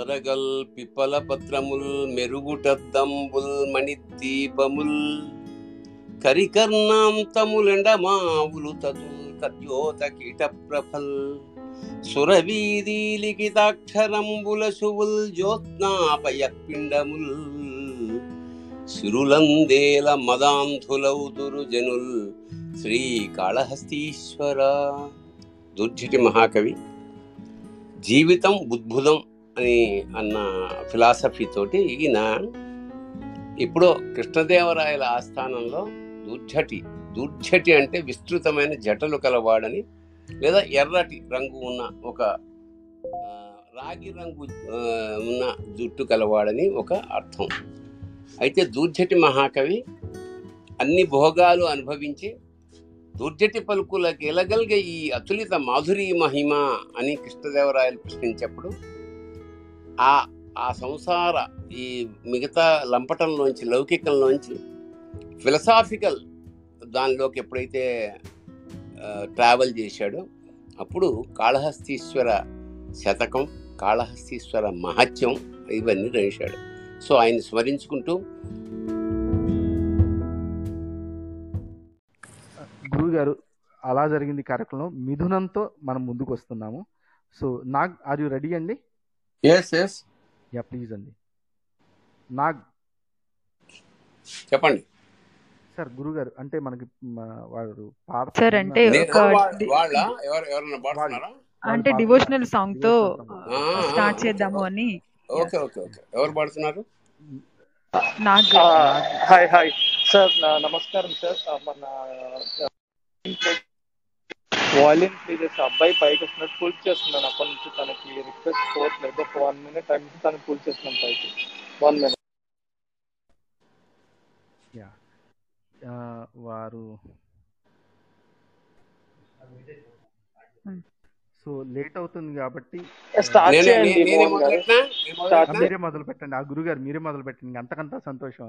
తొరగల్ పిప్పల పత్రముల్ మెరుగుటద్దంబుల్ మణిదీపముల్. కరికర్ణాంతములెండమావులు తతుల్ కద్యోత కీట ప్రభల్ సురవీధి లిఖితాక్షరంబుల శువుల్ జ్యోత్నాపయ పిండముల్. సిరులందేల మదాంధులౌదురు జనుల్ శ్రీ కాళహస్తీశ్వర దుర్జటి మహాకవి. జీవితం ఉద్భుతం. అని అన్న ఫిలాసఫీ తోటి ఈయన ఇప్పుడు కృష్ణదేవరాయల ఆస్థానంలో దుర్జటి దుర్జటి అంటే విస్తృతమైన జటలు కలవాడని లేదా ఎర్రటి రంగు ఉన్న ఒక రాగి రంగు ఉన్న జుట్టు కలవాడని ఒక అర్థం. అయితే దూర్జటి మహాకవి అన్ని భోగాలు అనుభవించి దుర్జటి పలుకులకు ఎలగలిగే ఈ అతులిత మాధురి మహిమ అని కృష్ణదేవరాయలు ప్రశ్నించప్పుడు ఆ ఆ సంసార ఈ మిగతా లంపటంలోంచి లౌకికంలోంచి ఫిలసాఫికల్ దానిలోకి ఎప్పుడైతే ట్రావెల్ చేశాడో అప్పుడు కాళహస్తీశ్వర శతకం కాళహస్తీశ్వర మహత్యం ఇవన్నీ రాశాడు. సో ఆయన స్మరించుకుంటూ గురువు గారు అలా జరిగింది కార్యక్రమం మిథునంతో మనం ముందుకు వస్తున్నాము so Nag are you ready అండి? ఎస్ ఎస్ యా ప్లీజ్ అండి నాగ్ చెప్పండి. సార్ గురువు గారు అంటే మనకి వాడు పాట సార్, అంటే అంటే డివోషనల్ సాంగ్. తో స్టార్ట్ చేద్దాము అని. Okay okay okay. ఎవరు పాడుతున్నారు? నాకు హాయ్ హాయ్. సార్ నా- నమస్కారం సార్ మన వాల్యూమ్ ప్లీజ్ అబ్బాయి పైకి వస్తున్నట్టు పూల్ చేస్తున్నాను అప్పటి నుంచి తనకి రిక్వెస్ట్ పోవట్లేదు. ఒక వన్ మినిట్ టైం తనకి పూల్ చేస్తున్నాం పైకి. One minute ya. ఆ, వారు సో లేట్ అవుతుంది కాబట్టి? మీరే మొదలు పెట్టండి ఆ గురువు గారు మీరే మొదలు పెట్టండి అంతకంతా సంతోషం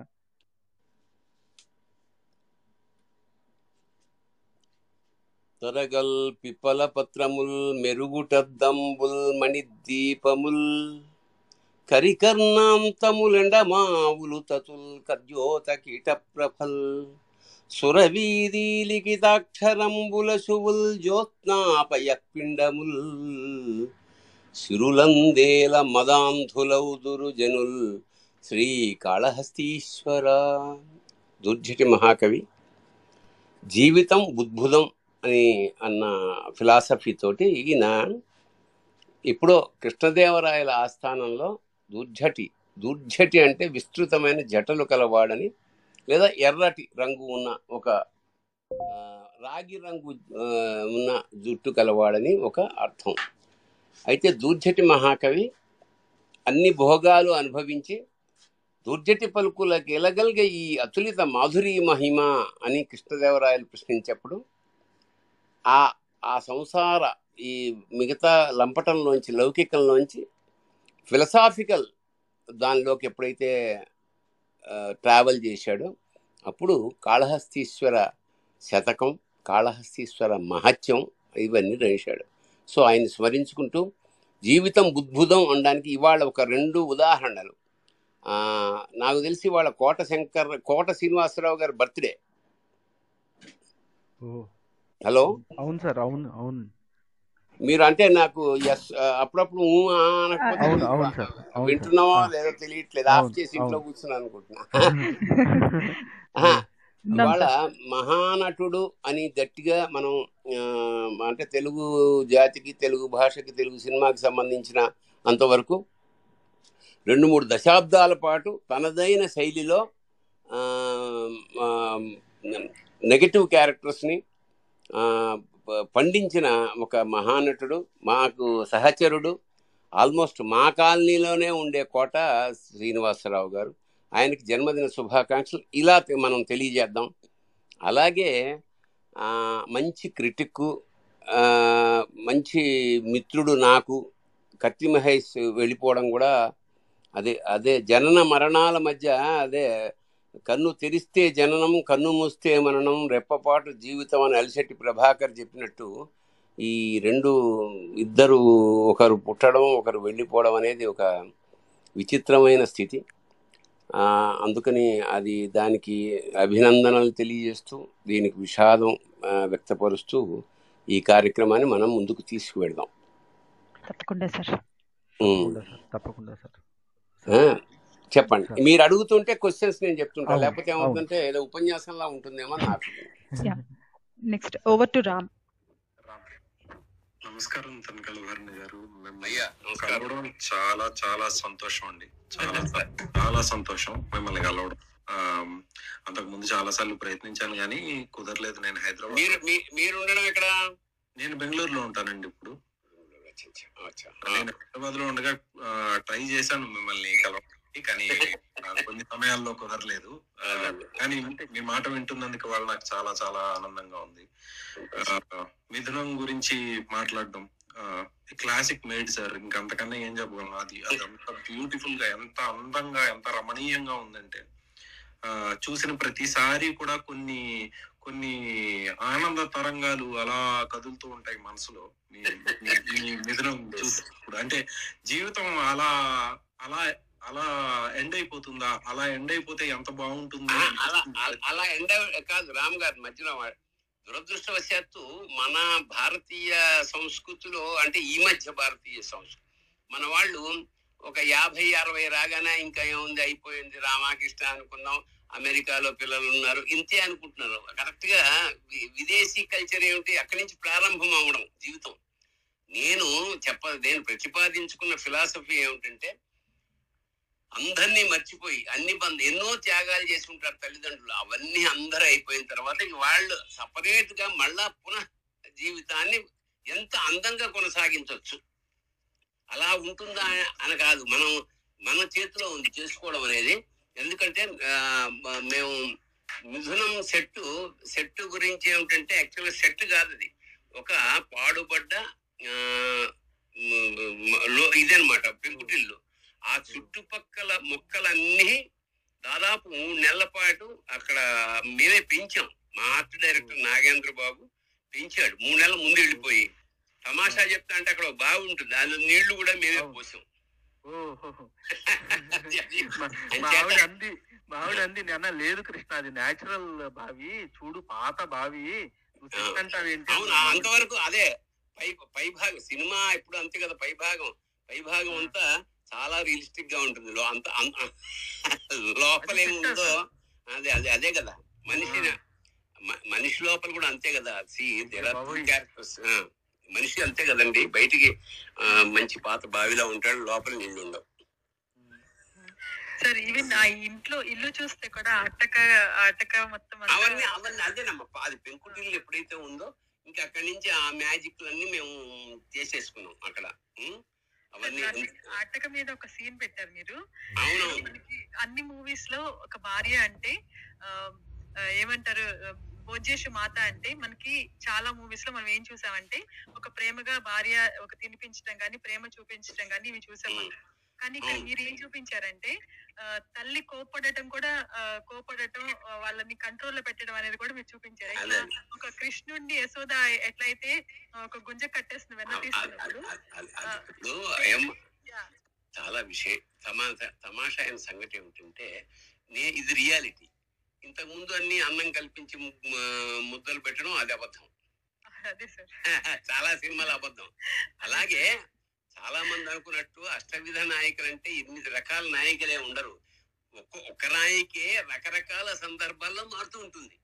తొరగల్ పిప్పల పత్రముల్ మెరుగుటద్దంబుల్ మణిదీపముల్ కరికర్ణాంతములెండమావులు తతుల్ కద్యోత కీట ప్రభల్ సురవీధి లిఖితాక్షరంబుల శువుల్ జ్యోత్నాపయ పిండముల్ సిరులందేల మదాంధులౌదురు జనుల్ శ్రీ కాళహస్తీశ్వర దుర్జటి మహాకవి. జీవితం ఉద్భుతం. అని అన్న ఫిలాసఫీ తోటి ఈయన ఇప్పుడు కృష్ణదేవరాయల ఆస్థానంలో దుర్జటి దుర్జటి అంటే విస్తృతమైన జటలు కలవాడని లేదా ఎర్రటి రంగు ఉన్న ఒక రాగి రంగు ఉన్న జుట్టు కలవాడని ఒక అర్థం. అయితే దూర్జటి మహాకవి అన్ని భోగాలు అనుభవించి దుర్జటి పలుకులకు ఎలగలిగే ఈ అతులిత మాధురి మహిమ అని కృష్ణదేవరాయలు ప్రశ్నించప్పుడు ఆ ఆ సంసార ఈ మిగతా లంపటంలోంచి లౌకికంలోంచి ఫిలసాఫికల్ దానిలోకి ఎప్పుడైతే ట్రావెల్ చేశాడో అప్పుడు కాళహస్తీశ్వర శతకం కాళహస్తీశ్వర మహత్యం ఇవన్నీ రాశాడు. సో ఆయన స్మరించుకుంటూ జీవితం ఉద్భుతం అనడానికి ఇవాళ ఒక రెండు ఉదాహరణలు. నాకు తెలిసి వాళ్ళ కోట శంకర్ కోట శ్రీనివాసరావు గారి బర్త్డే. హలో? అవును సార్ అవును అవును. మీరు అంటే నాకు ఎస్ అప్పుడప్పుడు వింటున్నావా లేదో తెలియట్లేదు. ఆఫ్ చేసి ఇంట్లో. కూర్చున్నాను అనుకుంటున్నా. ఇవాళ సార్. మహానటుడు అని గట్టిగా మనం అంటే తెలుగు జాతికి తెలుగు భాషకి తెలుగు సినిమాకి సంబంధించిన అంతవరకు రెండు మూడు దశాబ్దాల పాటు తనదైన శైలిలో నెగటివ్ క్యారెక్టర్స్ని పండించిన ఒక మహానటుడు మాకు సహచరుడు ఆల్మోస్ట్ మా కాలనీలోనే ఉండే కోట శ్రీనివాసరావు గారు. ఆయనకి జన్మదిన శుభాకాంక్షలు. ఇలా మనం తెలియజేద్దాం. అలాగే మంచి క్రిటిక్ మంచి మిత్రుడు నాకు కత్తి మహేష్ వెళ్ళిపోవడం కూడా అదే అదే జనన మరణాల మధ్య అదే కన్ను తెరిస్తే జననం కన్ను మూస్తే మరణం రెప్పపాటు జీవితం అని అలిశెట్టి ప్రభాకర్ చెప్పినట్టు ఈ రెండు ఇద్దరు ఒకరు పుట్టడం ఒకరు వెళ్ళిపోవడం అనేది ఒక విచిత్రమైన స్థితి. ఆ, అందుకని అది దానికి అభినందనలు తెలియజేస్తూ దీనికి విషాదం వ్యక్తపరుస్తూ ఈ కార్యక్రమాన్ని మనం ముందుకు తీసుకువెడదాం. తప్పకుండా సార్. తప్పకుండా సార్. చెప్పండి. మీరు అడుగుతుంటే క్వశ్చన్స్ నేను చెప్తుంటా. లేకపోతే ఏమవుతుందంటే ఏదో ఉపన్యాసంలా ఉంటుందేమో నాకు నెక్స్ట్ ఓవర్ టు రామ్ నమస్కారం తనకల వర్ణ గారు. కలవడం చాలా చాలా సంతోషం అండి. చాలా చాలా సంతోషం మిమ్మల్ని కలవడం. అంతకు ముందు చాలా సార్లు ప్రయత్నించాను కానీ కుదరలేదు నేను హైదరాబాద్. మీరు మీ- మీరు ఉండడం ఇక్కడ నేను బెంగళూరులో ఉంటానండి ఇప్పుడు. నేను హైదరాబాద్లో ఉండగా ట్రై చేశాను మిమ్మల్ని కలవడానికి కానీ కొన్ని సమయాల్లో కుదరలేదు. కానీ మీ మాట వింటున్నందుకు వాళ్ళు నాకు చాలా చాలా ఆనందంగా ఉంది. ఆ, మిథునం గురించి మాట్లాడడం క్లాసిక్ మేడ్ సార్ ఇంకంతకన్నా ఏం చెప్పగలను? అది అది అంత బ్యూటిఫుల్గా ఎంత అందంగా ఎంత రమణీయంగా ఉందంటే ఆ, చూసిన ప్రతిసారి కూడా కొన్ని కొన్ని ఆనంద తరంగాలు అలా కదులుతూ ఉంటాయి మనసులో. మిథునం చూసినప్పుడు. అంటే జీవితం అలా అలా అలా ఎండ్ అయిపోతుందా? అలా ఎండ్ అయిపోతే ఎంత బాగుంటుంది? అలా అలా- అలా ఎండ కాదు రామ్ గారి మధ్యలో దురదృష్టవశాత్తు మన భారతీయ సంస్కృతిలో అంటే ఈ మధ్య భారతీయ సంస్కృతి మన వాళ్ళు ఒక యాభై అరవై రాగానే ఇంకా ఏముంది అయిపోయింది రామాకృష్ణ అనుకుందాం అమెరికాలో పిల్లలు ఉన్నారు ఇంతే అనుకుంటున్నారు. కరెక్ట్గా వి- విదేశీ కల్చర్ ఏమిటి? అక్కడి నుంచి ప్రారంభం అవడం జీవితం. నేను చెప్ప నేను ప్రతిపాదించుకున్న ఫిలాసఫీ ఏమిటంటే అందరినీ మర్చిపోయి అన్ని బంధ ఎన్నో త్యాగాలు చేసి ఉంటారు తల్లిదండ్రులు. అవన్నీ అందరూ అయిపోయిన తర్వాత ఇక వాళ్ళు సపరేట్గా మళ్ళా పునః జీవితాన్ని ఎంత అందంగా కొనసాగించవచ్చు అలా ఉంటుందా అని కాదు. మనం మన చేతిలో ఉంది చేసుకోవడం అనేది. ఎందుకంటే మేము మిథునం సెట్టు సెట్టు గురించి ఏమిటంటే యాక్చువల్గా సెట్ కాదు అది. ఒక పాడుబడ్డ ఇదనమాట పెంకుటిల్లు. ఆ చుట్టుపక్కల మొక్కలన్నీ దాదాపు మూడు నెలల పాటు అక్కడ మేమే పెంచాం. మా ఆర్ట్ డైరెక్టర్ నాగేంద్ర బాబు పెంచాడు. మూడు నెలల ముందు వెళ్ళిపోయి. తమాషా చెప్తా అంటే అక్కడ బావి ఉంటుంది. అందులో నీళ్ళు కూడా మేమే పోసాం. అంది మా ఆవిడ అంది నాన్న లేదు కృష్ణ అది నేచురల్ బావి. చూడు పాత బావి. అంతవరకు అదే పై పై భాగం సినిమా ఇప్పుడు అంతే కదా పై భాగం పై భాగం అంతా చాలా రియలిస్టిక్గా ఉంటుంది. అంత లోపల ఏముందో అదే అదే అదే కదా. మనిషి మనిషి లోపల కూడా అంతే కదా. సి. క్యారెక్టర్స్ మనిషి అంతే కదండి. బయటికి మంచి పాత బావిలో ఉంటాడు. లోపల నీళ్ళు ఉండవు. సార్ ఈవెన్ ఆ ఇంట్లో ఇల్లు చూస్తే కూడా అట్టక అట్టక మొత్తం అవన్నీ అవన్నీ అదేనమ్మా. అది పెంకుటిల్లు ఎప్పుడైతే ఉందో ఇంకా అక్కడి నుంచి ఆ మ్యాజిక్ అన్ని మేము చేసేసుకున్నాం అక్కడ. అట్టక మీద ఒక సీన్ పెట్టారు మీరు. అన్ని మూవీస్లో ఒక భార్య అంటే ఏమంటారు ఆ, భోజ్యేషు మాత అంటే మనకి చాలా మూవీస్లో మనం ఏం చూసామంటే ఒక ప్రేమగా భార్య ఒక తినిపించడం గానీ ప్రేమ చూపించడం గానీ ఇవి చూసాం. కానీ ఇక్కడ. మీరు ఏం చూపించారంటే తల్లి కోపడటం కూడా కోపడటం వాళ్ళని కంట్రోల్లో పెట్టడం అనేది కూడా మీరు చూపించారు. ఒక కృష్ణుడిని యశోద ఎట్లయితే ఒక గుంజ కట్టేసిన వెన్న చాలా విషయం తమాషా తమాషా అయిన సంగతి ఏమిటంటే నే ఇది రియాలిటీ. ఇంతకు ముందు అన్ని అన్నం కల్పించి ముద్దలు పెట్టడం అది అబద్ధం. చాలా సినిమాలు అబద్ధం. అలాగే చాలా మంది అనుకున్నట్టు అష్టవిధ నాయకులు అంటే ఎనిమిది రకాల నాయకులే ఉండరు. ఒక్క నాయకే రకరకాల సందర్భాల్లో మారుతూ ఉంటుంది.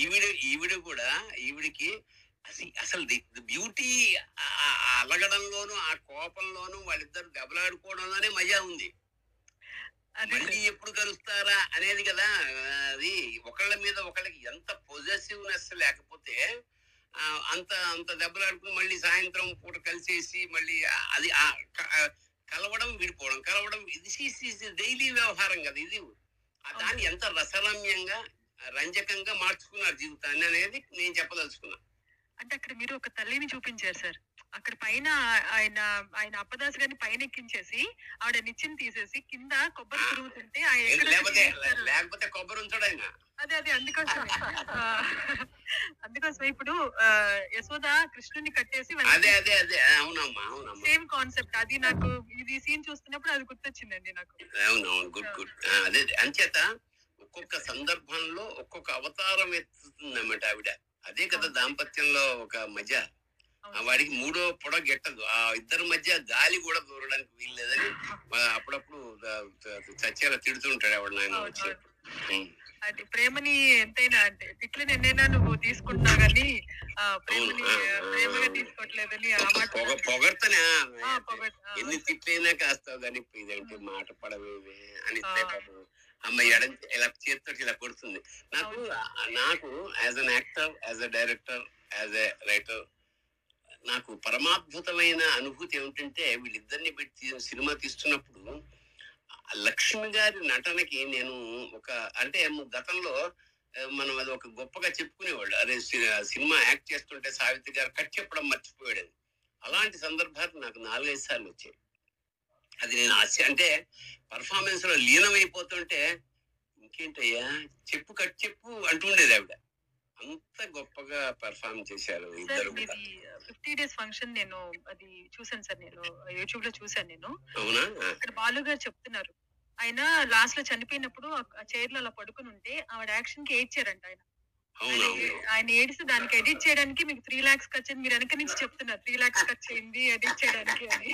ఈవిడ ఈవిడ కూడా ఈవిడికి అసలు బ్యూటీ అలగడంలోను ఆ కోపంలోను వాళ్ళిద్దరు దెబ్బలాడుకోవడంలోనే మజా ఉంది. మళ్ళీ ఎప్పుడు కలుస్తారా అనేది కదా అది ఒకళ్ళ మీద ఒకళ్ళకి ఎంత పొజెసివ్నెస్ లేకపోతే అంత అంత దెబ్బలాడుకుని మళ్ళీ సాయంత్రం పూట కలిసేసి మళ్ళీ అది కలవడం విడిపోవడం కలవడం ఇది డైలీ వ్యవహారం కదా ఇది. దాన్ని ఎంత రసరమ్యంగా రంజకంగా మార్చుకున్నారు జీవితాన్ని అనేది నేను చెప్పదలుచుకున్నా. అంటే అక్కడ మీరు ఒక తల్లిని చూపించారు సార్. అక్కడ పైన ఆయన ఆయన అప్పదాస్ గారిని పైన ఎక్కించేసి ఆవిడ నిచ్చెన తీసేసి కింద కొబ్బరి తిరుగుతుంటే లేకపోతే కొబ్బరి ఉంచాడు ఆయన. అదే అదే అందుకోసం అందుకోసం కోసం ఇప్పుడు యశోద కృష్ణుని కట్టేసి అదే అదే అదే అవునమ్మా అవునమ్మా. Same concept. అది నాకు ఇది సీన్ చూస్తున్నప్పుడు అది గుర్తొచ్చిందండి నాకు. అవునవును గుడ్ గుడ్. అదే అంచేత ఒక్కొక్క సందర్భంలో ఒక్కొక్క అవతారం ఎత్తుతుంది అన్నమాట ఆవిడ. అదే కదా దాంపత్యంలో ఒక మజ. వాడికి మూడో పొడ గెట్టదు. ఆ ఇద్దరి మధ్య గాలి కూడా దూరడానికి వీల్లేదని అప్పుడప్పుడు చచ్చేలా తిడుతుంటాడు ఆవిడ నాయన వచ్చినప్పుడు. అది ప్రేమని ఎంతైనా అంటే తిట్లని ఎన్నైనా నువ్వు తీసుకుంటున్నా గానీ ఆ ప్రేమని ప్రేమగా తీసుకోవట్లేదని ఆ మాట పొగ పొగడతనే ఎన్ని తిట్లైనా కాస్తావు కానీ ఇదంటే మాట పడవేవే అని అమ్మ ఎడ ఇలా చేతితో ఇలా కొడుతుంది. నాకు నాకు as an actor as a director as a writer నాకు పరమాద్భుతమైన అనుభూతి ఏమిటంటే వీళ్ళిద్దరిని పెట్టి సినిమా తీస్తున్నప్పుడు లక్ష్మి గారి నటనకి నేను ఒక అంటే గతంలో మనం అది ఒక గొప్పగా చెప్పుకునేవాళ్ళు. అదే సినిమా యాక్ట్ చేస్తుంటే సావిత్రి గారు కట్ చెప్పడం మర్చిపోయాడు అలాంటి సందర్భాలు నాకు నాలుగైదు సార్లు వచ్చాయి. అది నేను ఆశ అంటే పర్ఫార్మెన్స్లో లీనమైపోతుంటే ఇంకేంటయ్యా చెప్పు కట్ చెప్పు అంటుండేది ఆవిడ. అంత గొప్పగా పర్ఫార్మ్ చేశారు ఇద్దరు కూడా. ఫిఫ్టీ డేస్ ఫంక్షన్ నేను అది చూసాను సార్ నేను యూట్యూబ్లో చూసాను నేను అక్కడ బాలు గారు చెప్తున్నారు. ఆయన లాస్ట్లో చనిపోయినప్పుడు ఆ చైర్లో అలా పడుకుని ఉంటే ఆవిడ యాక్షన్కి ఏడ్చారంట ఆయన. ఆయన- ఏడిస్తే దానికి ఎడిట్ చేయడానికి మీకు త్రీ లాక్స్ ఖర్చు మీరు వెనక నుంచి చెప్తున్నారు త్రీ లాక్స్ ఖర్చు అయింది ఎడిట్ చేయడానికి అని.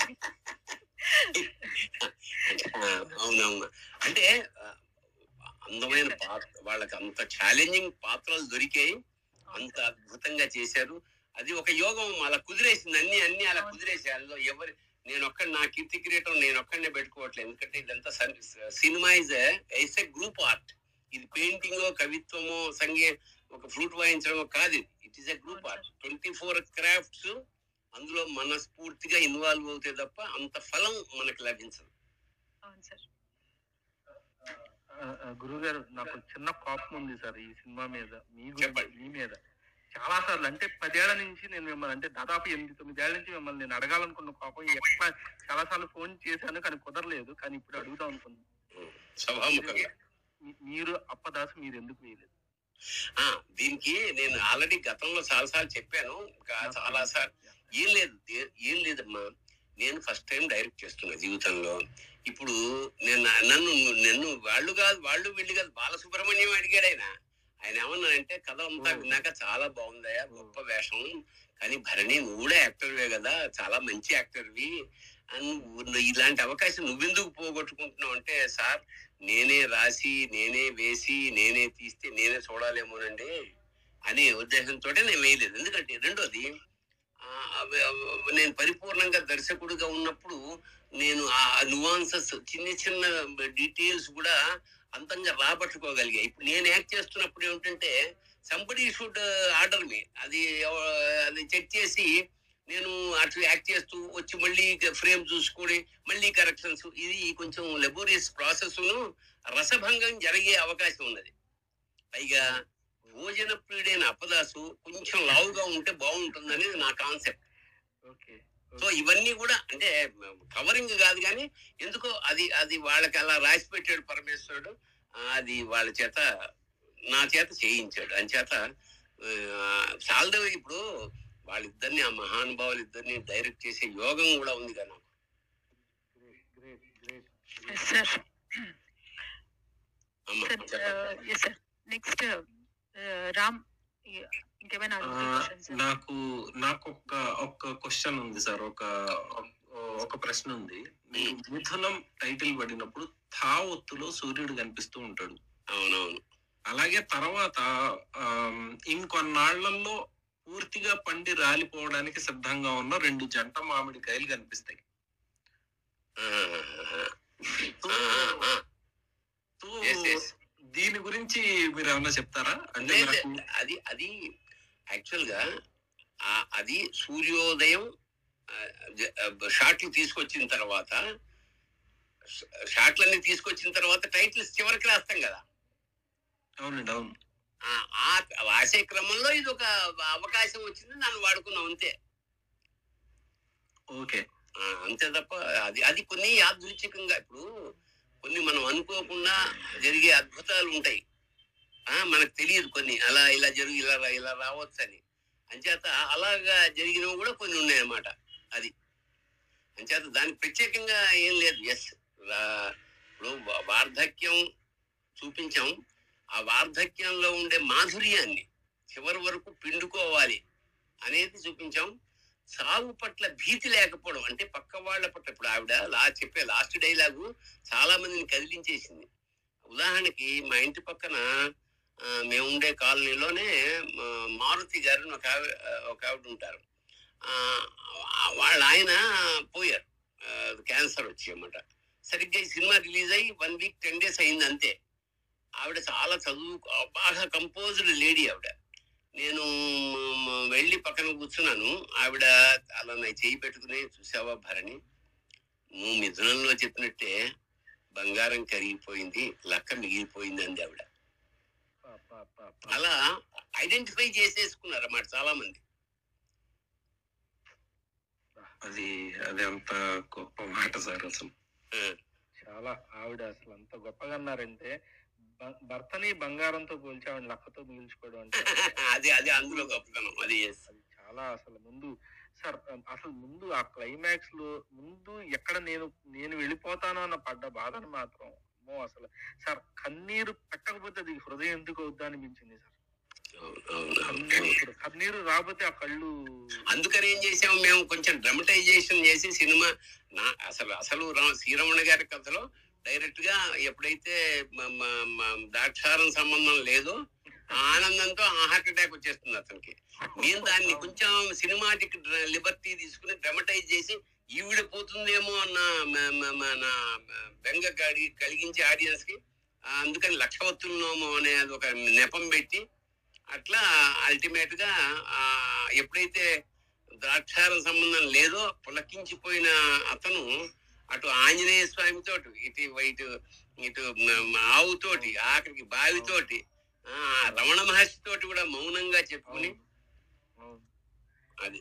అవునవును. అంటే అందమైన పాత్ర వాళ్ళకి అంత ఛాలెంజింగ్ పాత్రలు దొరికాయి అంత అద్భుతంగా చేశారు. అది ఒక యోగం అలా కుదిరేసింది. అన్ని అన్ని అలా కుదిరేసాయి. అందులో ఎవరి నేను ఒక్క నా కీర్తి కిరీటం నేను ఒక్కడనే పెట్టుకోవట్లేదు. ఎందుకంటే ఇదంతా cinema is it's a group art. ఇది పెయింటింగ్ కవిత్వమో సంగీ ఒక ఫ్లూట్ వాయించడమో కాదు ఇది. It is a group art twenty four crafts అందులో మనస్ఫూర్తిగా ఇన్వాల్వ్ అవుతే తప్ప అంత ఫలం మనకు లభించదు. అవును సార్. గురువు గారు నాకు చిన్న కోపం ఉంది సార్ ఈ సినిమా మీద. మీ. మీ మీద. చాలా సార్లు అంటే పదేళ్ళ నుంచి నేను మిమ్మల్ని అంటే దాదాపు ఎనిమిది తొమ్మిదేళ్ళ నుంచి మిమ్మల్ని నేను అడగాలనుకున్న కోపం ఎట్లా చాలా సార్లు ఫోన్ చేశాను కానీ కుదరలేదు. కానీ ఇప్పుడు అడుగుదాం అనుకున్నాను మీరు అప్పదాసు మీరు ఎందుకు వేయలేదు ఆ, దీనికి నేను ఆల్రెడీ గతంలో చాలా సార్లు చెప్పాను. ఇంకా చాలా సార్లు ఏం లేదు ఏ- ఏం లేదమ్మా. నేను ఫస్ట్ టైం డైరెక్ట్ చేస్తున్నా జీవితంలో. ఇప్పుడు నేను నన్ను నన్ను వాళ్ళు కాదు వాళ్ళు వీళ్ళు కాదు బాలసుబ్రహ్మణ్యం అడిగాడు ఆయన. ఆయన ఏమన్నారంటే కథ అంతా విన్నాక చాలా బాగుందయ్యా గొప్ప వేషం. కానీ భరణి నువ్వు కూడా యాక్టర్వే కదా చాలా మంచి యాక్టర్వి. ఇలాంటి అవకాశం నువ్వెందుకు పోగొట్టుకుంటున్నావు? అంటే సార్ నేనే రాసి నేనే వేసి నేనే తీస్తే నేనే చూడాలేమోనండి అనే ఉద్దేశంతో నేను వేయలేదు. ఎందుకంటే రెండోది నేను పరిపూర్ణంగా దర్శకుడిగా ఉన్నప్పుడు నేను ఆ నువాన్సెస్ చిన్న చిన్న డీటెయిల్స్ కూడా అంతంగా రాబట్టుకోగలిగా. ఇప్పుడు నేను యాక్ట్ చేస్తున్నప్పుడు ఏమిటంటే సంబడి షుడ్ ఆర్డర్ మీ అది uh, అది చెక్ చేసి నేను అటు యాక్ట్ చేస్తూ వచ్చి మళ్ళీ ఫ్రేమ్ చూసుకొని మళ్ళీ కరెక్షన్స్ ఇది కొంచెం లెబోరియస్ ప్రాసెస్ను రసభంగం జరిగే అవకాశం ఉన్నది. పైగా భోజన ప్రియుడైన అప్పదాసు కొంచెం లావుగా ఉంటే బాగుంటుందని నా కాన్సెప్ట్ సో ఇవన్నీ కూడా అంటే కవరింగ్ కాదు కానీ ఎందుకో అది అది వాళ్ళకి అలా రాసి పెట్టాడు పరమేశ్వరుడు అది వాళ్ళ చేత నా చేత చేయించాడు. అని చేత చాలా ఇప్పుడు వాళ్ళిద్దరిని ఆ మహానుభావులు ఇద్దరిని డైరెక్ట్ చేసే యోగం కూడా ఉంది కదా నాకు. నెక్స్ట్ రామ్ ఇంకేమైనా? నాకు నాకు ఒక ఒక క్వశ్చన్ ఉంది సార్. ఒక ఒక ప్రశ్న ఉంది. మిథునం టైటిల్ పడినప్పుడు థా ఒత్తులో సూర్యుడు కనిపిస్తూ ఉంటాడు. అవునవును. అలాగే తర్వాత ఇంకొన్నాళ్ళలో పూర్తిగా పండి రాలిపోవడానికి సిద్ధంగా ఉన్న రెండు జంట మామిడికాయలు కనిపిస్తాయి. దీని గురించి మీరు ఏమన్నా చెప్తారా? అంటే అది అది యాక్చువల్గా ఆ- అది సూర్యోదయం షాట్లు తీసుకొచ్చిన తర్వాత షాట్లన్నీ తీసుకొచ్చిన తర్వాత టైటిల్స్ చివరికి రాస్తాం కదా. అవునండి అవును. రాసే క్రమంలో ఇది ఒక అవకాశం వచ్చింది దాన్ని వాడుకున్నాం అంతే. ఓకే. అంతే తప్ప అది అది కొన్ని యాదృచ్ఛికంగా ఇప్పుడు కొన్ని మనం అనుకోకుండా జరిగే అద్భుతాలు ఉంటాయి. మనకు తెలియదు కొన్ని. అలా ఇలా జరుగు ఇలా రా- ఇలా రావచ్చు అని అంచేత అలాగా జరిగినవి కూడా కొన్ని ఉన్నాయన్నమాట అది. అంచేత దానికి ప్రత్యేకంగా ఏం లేదు. ఎస్ ఇప్పుడు వార్ధక్యం చూపించాం. ఆ వార్ధక్యంలో ఉండే మాధుర్యాన్ని చివరి వరకు పిండుకోవాలి అనేది చూపించాం. సాగు పట్ల భీతి లేకపోవడం అంటే పక్క వాళ్ళ పట్ల ఇప్పుడు ఆవిడ లా చెప్పే లాస్ట్ డైలాగు చాలా మందిని కదిలించేసింది. ఉదాహరణకి మా ఇంటి పక్కన మేము ఉండే కాలనీలోనే మారుతి గారు ఒక ఆవి- ఒక ఆవిడ ఉంటారు. వాళ్ళ ఆయన పోయారు. క్యాన్సర్ వచ్చి అన్నమాట సరిగ్గా ఈ సినిమా రిలీజ్ అయ్యి వన్ వీక్ టెన్ డేస్ అయింది అంతే. ఆవిడ చాలా చదువు బాగా కంపోజ్డ్ లేడీ ఆవిడ. నేను వెళ్ళి పక్కన కూర్చున్నాను. ఆవిడ అలా నా చేయి పెట్టుకుని చూసావా భరణి? నువ్వు మిథునంలో చెప్పినట్టే బంగారం కరిగిపోయింది లక్క మిగిలిపోయింది అంది ఆవిడ. అలా ఐడెంటిఫై చేసేసుకున్నారు అన్నమాట చాలా మంది అది అది అంత గొప్ప మాట సార్ అసలు. చాలా ఆవిడ అసలు అంత గొప్పగా అన్నారంటే భర్తని బంగారంతో పోల్చి ఆవిడ లక్కతో మిగిల్చుకోవడం అంటే అది అది అందులో గొప్పతనం. అది చాలా అసలు ముందు సార్ అసలు ముందు ఆ క్లైమాక్స్లో ముందు ఎక్కడ నేను నేను వెళ్ళిపోతానో అన్న పడ్డ బాధను మాత్రం అమ్మో అసలు. సార్ కన్నీరు పెట్టకపోతే అది హృదయం ఎందుకు అవుద్దా అనిపించింది సార్. కన్నీరు రాకపోతే ఆ కళ్ళు అందుకని ఏం చేసాము మేము కొంచెం డ్రమటైజేషన్ చేసి సినిమా నా అసలు అసలు శ్రీరమణ గారి కథలో డైరెక్ట్గా ఎప్పుడైతే ద్రాక్షారం సంబంధం లేదో ఆనందంతో హార్ట్ అటాక్ వచ్చేస్తుంది అతనికి. నేను దాన్ని కొంచెం సినిమాటిక్ లిబర్టీ తీసుకుని డ్రమటైజ్ చేసి ఈవిడ పోతుందేమో అన్న మ- మ- మ- నా బెంగ కలిగించి ఆడియన్స్కి అందుకని లక్షవత్తుల్లోమో అనేది ఒక నెపం పెట్టి అట్లా అల్టిమేట్గా ఆ, ఎప్పుడైతే ద్రాక్షారం సంబంధం లేదో పులకించిపోయిన అతను అటు ఆంజనేయ స్వామితో ఇటు ఇటు ఇటు ఆవుతోటి ఆఖరికి బావితోటి ఆ రమణ మహర్షి తోటి కూడా మౌనంగా చెప్పుకుని అది.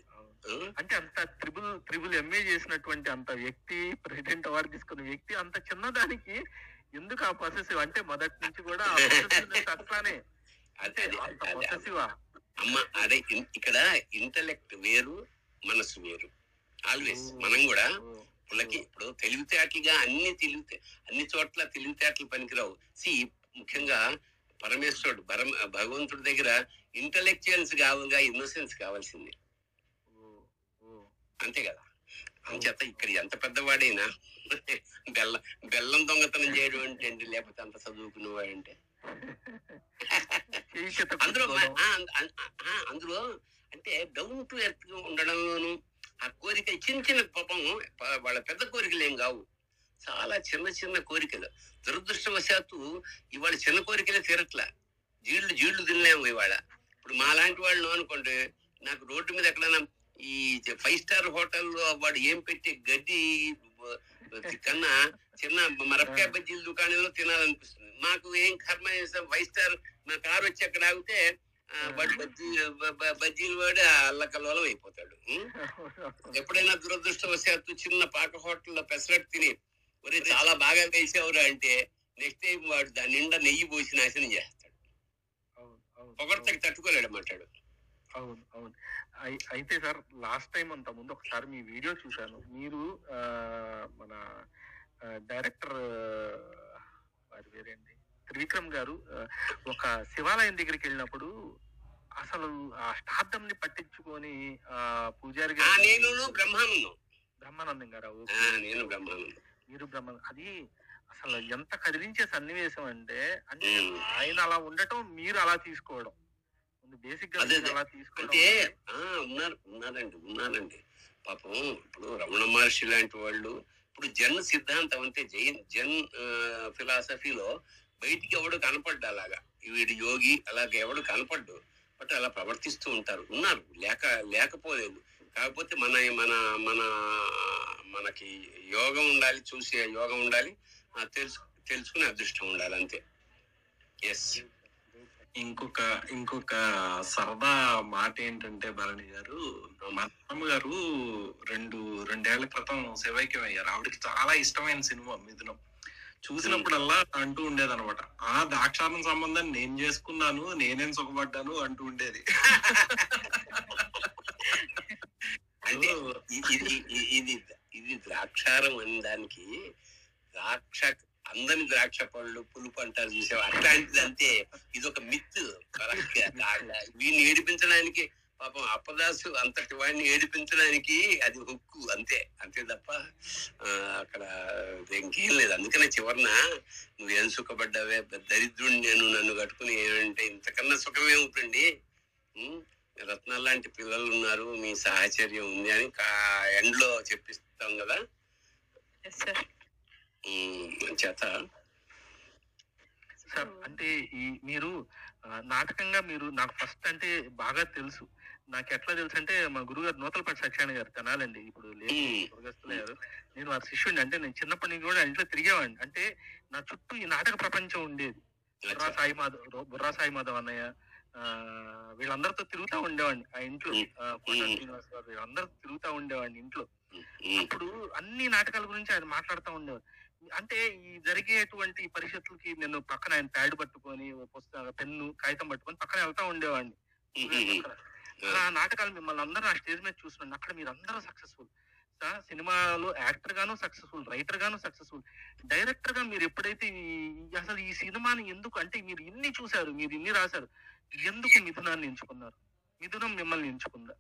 అంటే అంత త్రిబుల్ త్రిబుల్ ఎంఏ చేసినటువంటి అంత వ్యక్తి ప్రెసిడెంట్ అవార్డు తీసుకున్న వ్యక్తి అంత చిన్నదానికి ఎందుకు ఆ పొసెసివ్ అంటే మొదటి నుంచి కూడా ఆ అట్లానే అది అది అంత అది- అది. పొసెసివా అమ్మ అదే ఇన్- ఇక్కడ ఇంటలెక్ట్ వేరు మనసు వేరు. ఆల్వేస్ మనం కూడా పులకి ఇప్పుడు తెలివితేటలుగా అన్ని తెలివితే అన్ని చోట్ల తెలివితేటలు పనికిరావు. సి ముఖ్యంగా పరమేశ్వరుడు భగవంతుడి దగ్గర ఇంటలెక్చువల్స్ కావాలిగా ఇన్నోసెన్స్ కావాల్సింది. అంతే కదా. అంచేత ఇక్కడ ఎంత పెద్దవాడైనా బెల్లం బెల్లం దొంగతనం చేయడం అంటే ఏంటి? లేకపోతే అంత చదువుకునేవాడంటే అందులో అందులో అంటే డౌన్ టు ఎర్త్ ఉండడంలోను ఆ కోరిక చిన్న చిన్న పాపం వాళ్ళ పెద్ద కోరికలు ఏం కావు. చాలా చిన్న చిన్న కోరికలు. దురదృష్టవశాత్తు ఇవాళ చిన్న కోరికలే తీరట్లా. జీళ్ళు జీళ్ళు తినలేము ఇవాళ. ఇప్పుడు మా లాంటి వాళ్ళు అనుకోండి నాకు రోడ్డు మీద ఎక్కడైనా ఈ ఫైవ్ స్టార్ హోటల్లో వాడు ఏం పెట్టి గడ్డి కన్నా చిన్న మరపకాయ బజ్జీల దుకాణంలో తినాలనిపిస్తుంది. మాకు ఏం కర్మ చేస్తాం? ఫైవ్ స్టార్ మా కారు వచ్చి అక్కడ ఆగితే వాడు బజ్జీ బజ్జీలు వాడు అల్లకల్లోలం అయిపోతాడు? ఎప్పుడైనా దురదృష్టవశాత్తు చిన్న పాక హోటల్లో పెసరట్టు తిని ఒరే చాలా బాగా వేసావురా అంటే నెక్స్ట్ టైం వాడు దాని నిండా నెయ్యి పోసి నాశనం చేస్తాడు. పొగడతకి తట్టుకోలేడు మాట్లాడు. అవును అవును. అయితే సార్ లాస్ట్ టైం అంత ముందు ఒకసారి మీ వీడియో చూశాను. మీరు మన డైరెక్టర్ వారి పేరేంటి? త్రివిక్రమ్ గారు ఒక శివాలయం దగ్గరికి వెళ్ళినప్పుడు అసలు ఆ స్టార్థం ని పట్టించుకొని ఆ పూజారి గారు నేను బ్రహ్మానందం. బ్రహ్మానందం గారు? నేను బ్రహ్మానందం. మీరు బ్రహ్మ అది అసలు ఎంత కదిలించే సన్నివేశం అంటే అంటే. ఆయన అలా ఉండటం మీరు అలా తీసుకోవడం. అదే, అంటే ఉన్నారు ఉన్నారండి ఉన్నారండి పాపం ఇప్పుడు రమణ మహర్షి లాంటి వాళ్ళు ఇప్పుడు జన్ సిద్ధాంతం అంటే జైన్ జన్ ఫిలాసఫీలో బయటికి ఎవడు కనపడ్డా అలాగా? వీడు యోగి అలాగే ఎవడు కనపడ్డు బట్ అలా ప్రవర్తిస్తూ ఉంటారు. ఉన్నారు లేక లేకపోలేదు. కాకపోతే మన మన మన మనకి యోగం ఉండాలి చూసే యోగం ఉండాలి తెలుసు తెలుసుకునే అదృష్టం ఉండాలి అంతే. ఎస్ ఇంకొక ఇంకొక సరదా మాట ఏంటంటే భరణి గారు మా అమ్మ గారు రెండు రెండేళ్ళ క్రితం శివైక్యం అయ్యారు ఆవిడకి చాలా ఇష్టమైన సినిమా మిథునం. చూసినప్పుడల్లా అంటూ ఉండేది అనమాట ఆ దాక్షారం సంబంధం నేను చేసుకున్నాను నేనేం సుఖపడ్డాను అంటూ ఉండేది. అంటే ఇది ఇది ఇది ద్రాక్షారం అనే దానికి ద్రాక్ష అందరిని ద్రాక్ష పళ్ళు పులుపు అంటారు చూసావు అట్లాంటిది అంతే. ఇది ఒక మిత్ వీళ్ళు ఏడిపించడానికి పాపం అప్పదాసు అంతటి వాడిని ఏడిపించడానికి అది హుక్కు. అంతే. అంతే తప్ప ఆ, అక్కడ ఇంకేం లేదు. అందుకనే చివరన నువ్వేం సుఖపడ్డావే? దరిద్రుడిని నేను నన్ను కట్టుకుని ఏమంటే ఇంతకన్నా సుఖమే ఉంటుంది ఉం? లాంటి పిల్లలు ఉన్నారు. మీ సాహచర్యం ఉంది అని కా- చెప్పిస్తాం కదా? చేత. సార్ అంటే ఈ మీరు నాటకంగా మీరు నాకు ఫస్ట్ అంటే బాగా తెలుసు. నాకు ఎట్లా తెలుసు అంటే మా గురుగారు నూతలపాటి సత్యాన్ని గారు తెనాలండి ఇప్పుడు లేదు స్వర్గస్థులయ్యారు నేను వారి శిష్యుడిని అంటే నేను చిన్నప్పటి నుంచి కూడా ఇంట్లో తిరిగేవాడిని. అంటే నా చుట్టూ ఈ నాటక ప్రపంచం ఉండేది. బుర్రా సాయి మాధవ్ బుర్రా సాయి మాధవ్ అన్నయ్య ఆ, వీళ్ళందరితో తిరుగుతూ ఉండేవాడిని ఆ ఇంట్లో. మ్మ్. శ్రీనివాస్ గారు వీళ్ళందరితో తిరుగుతూ ఉండేవాడిని ఇంట్లో. అప్పుడు అన్ని నాటకాల గురించి ఆయన మాట్లాడుతూ ఉండేవారు. అంటే ఈ జరిగేటువంటి పరిషత్తులకి నేను పక్కన ఆయన ప్యాడ్ పట్టుకొని పుస్తకం పెన్ను కాగితం పట్టుకొని పక్కన వెళ్తా ఉండేవాడిని. ఆ. నాటకాలు మిమ్మల్ని అందరూ ఆ స్టేజ్ మీద చూస్తున్నాను. అక్కడ మీరు అందరూ సక్సెస్ఫుల్. సినిమాలో యాక్టర్ గాను సక్సెస్ఫుల్ రైటర్ గాను సక్సెస్ఫుల్. డైరెక్టర్గా మీరు ఎప్పుడైతే అసలు ఈ సినిమాని ఎందుకు అంటే మీరు ఇన్ని చూశారు మీరు ఇన్ని రాశారు ఎందుకు మిథునాన్ని ఎంచుకున్నారు? మిథునం మిమ్మల్ని ఎంచుకుందా?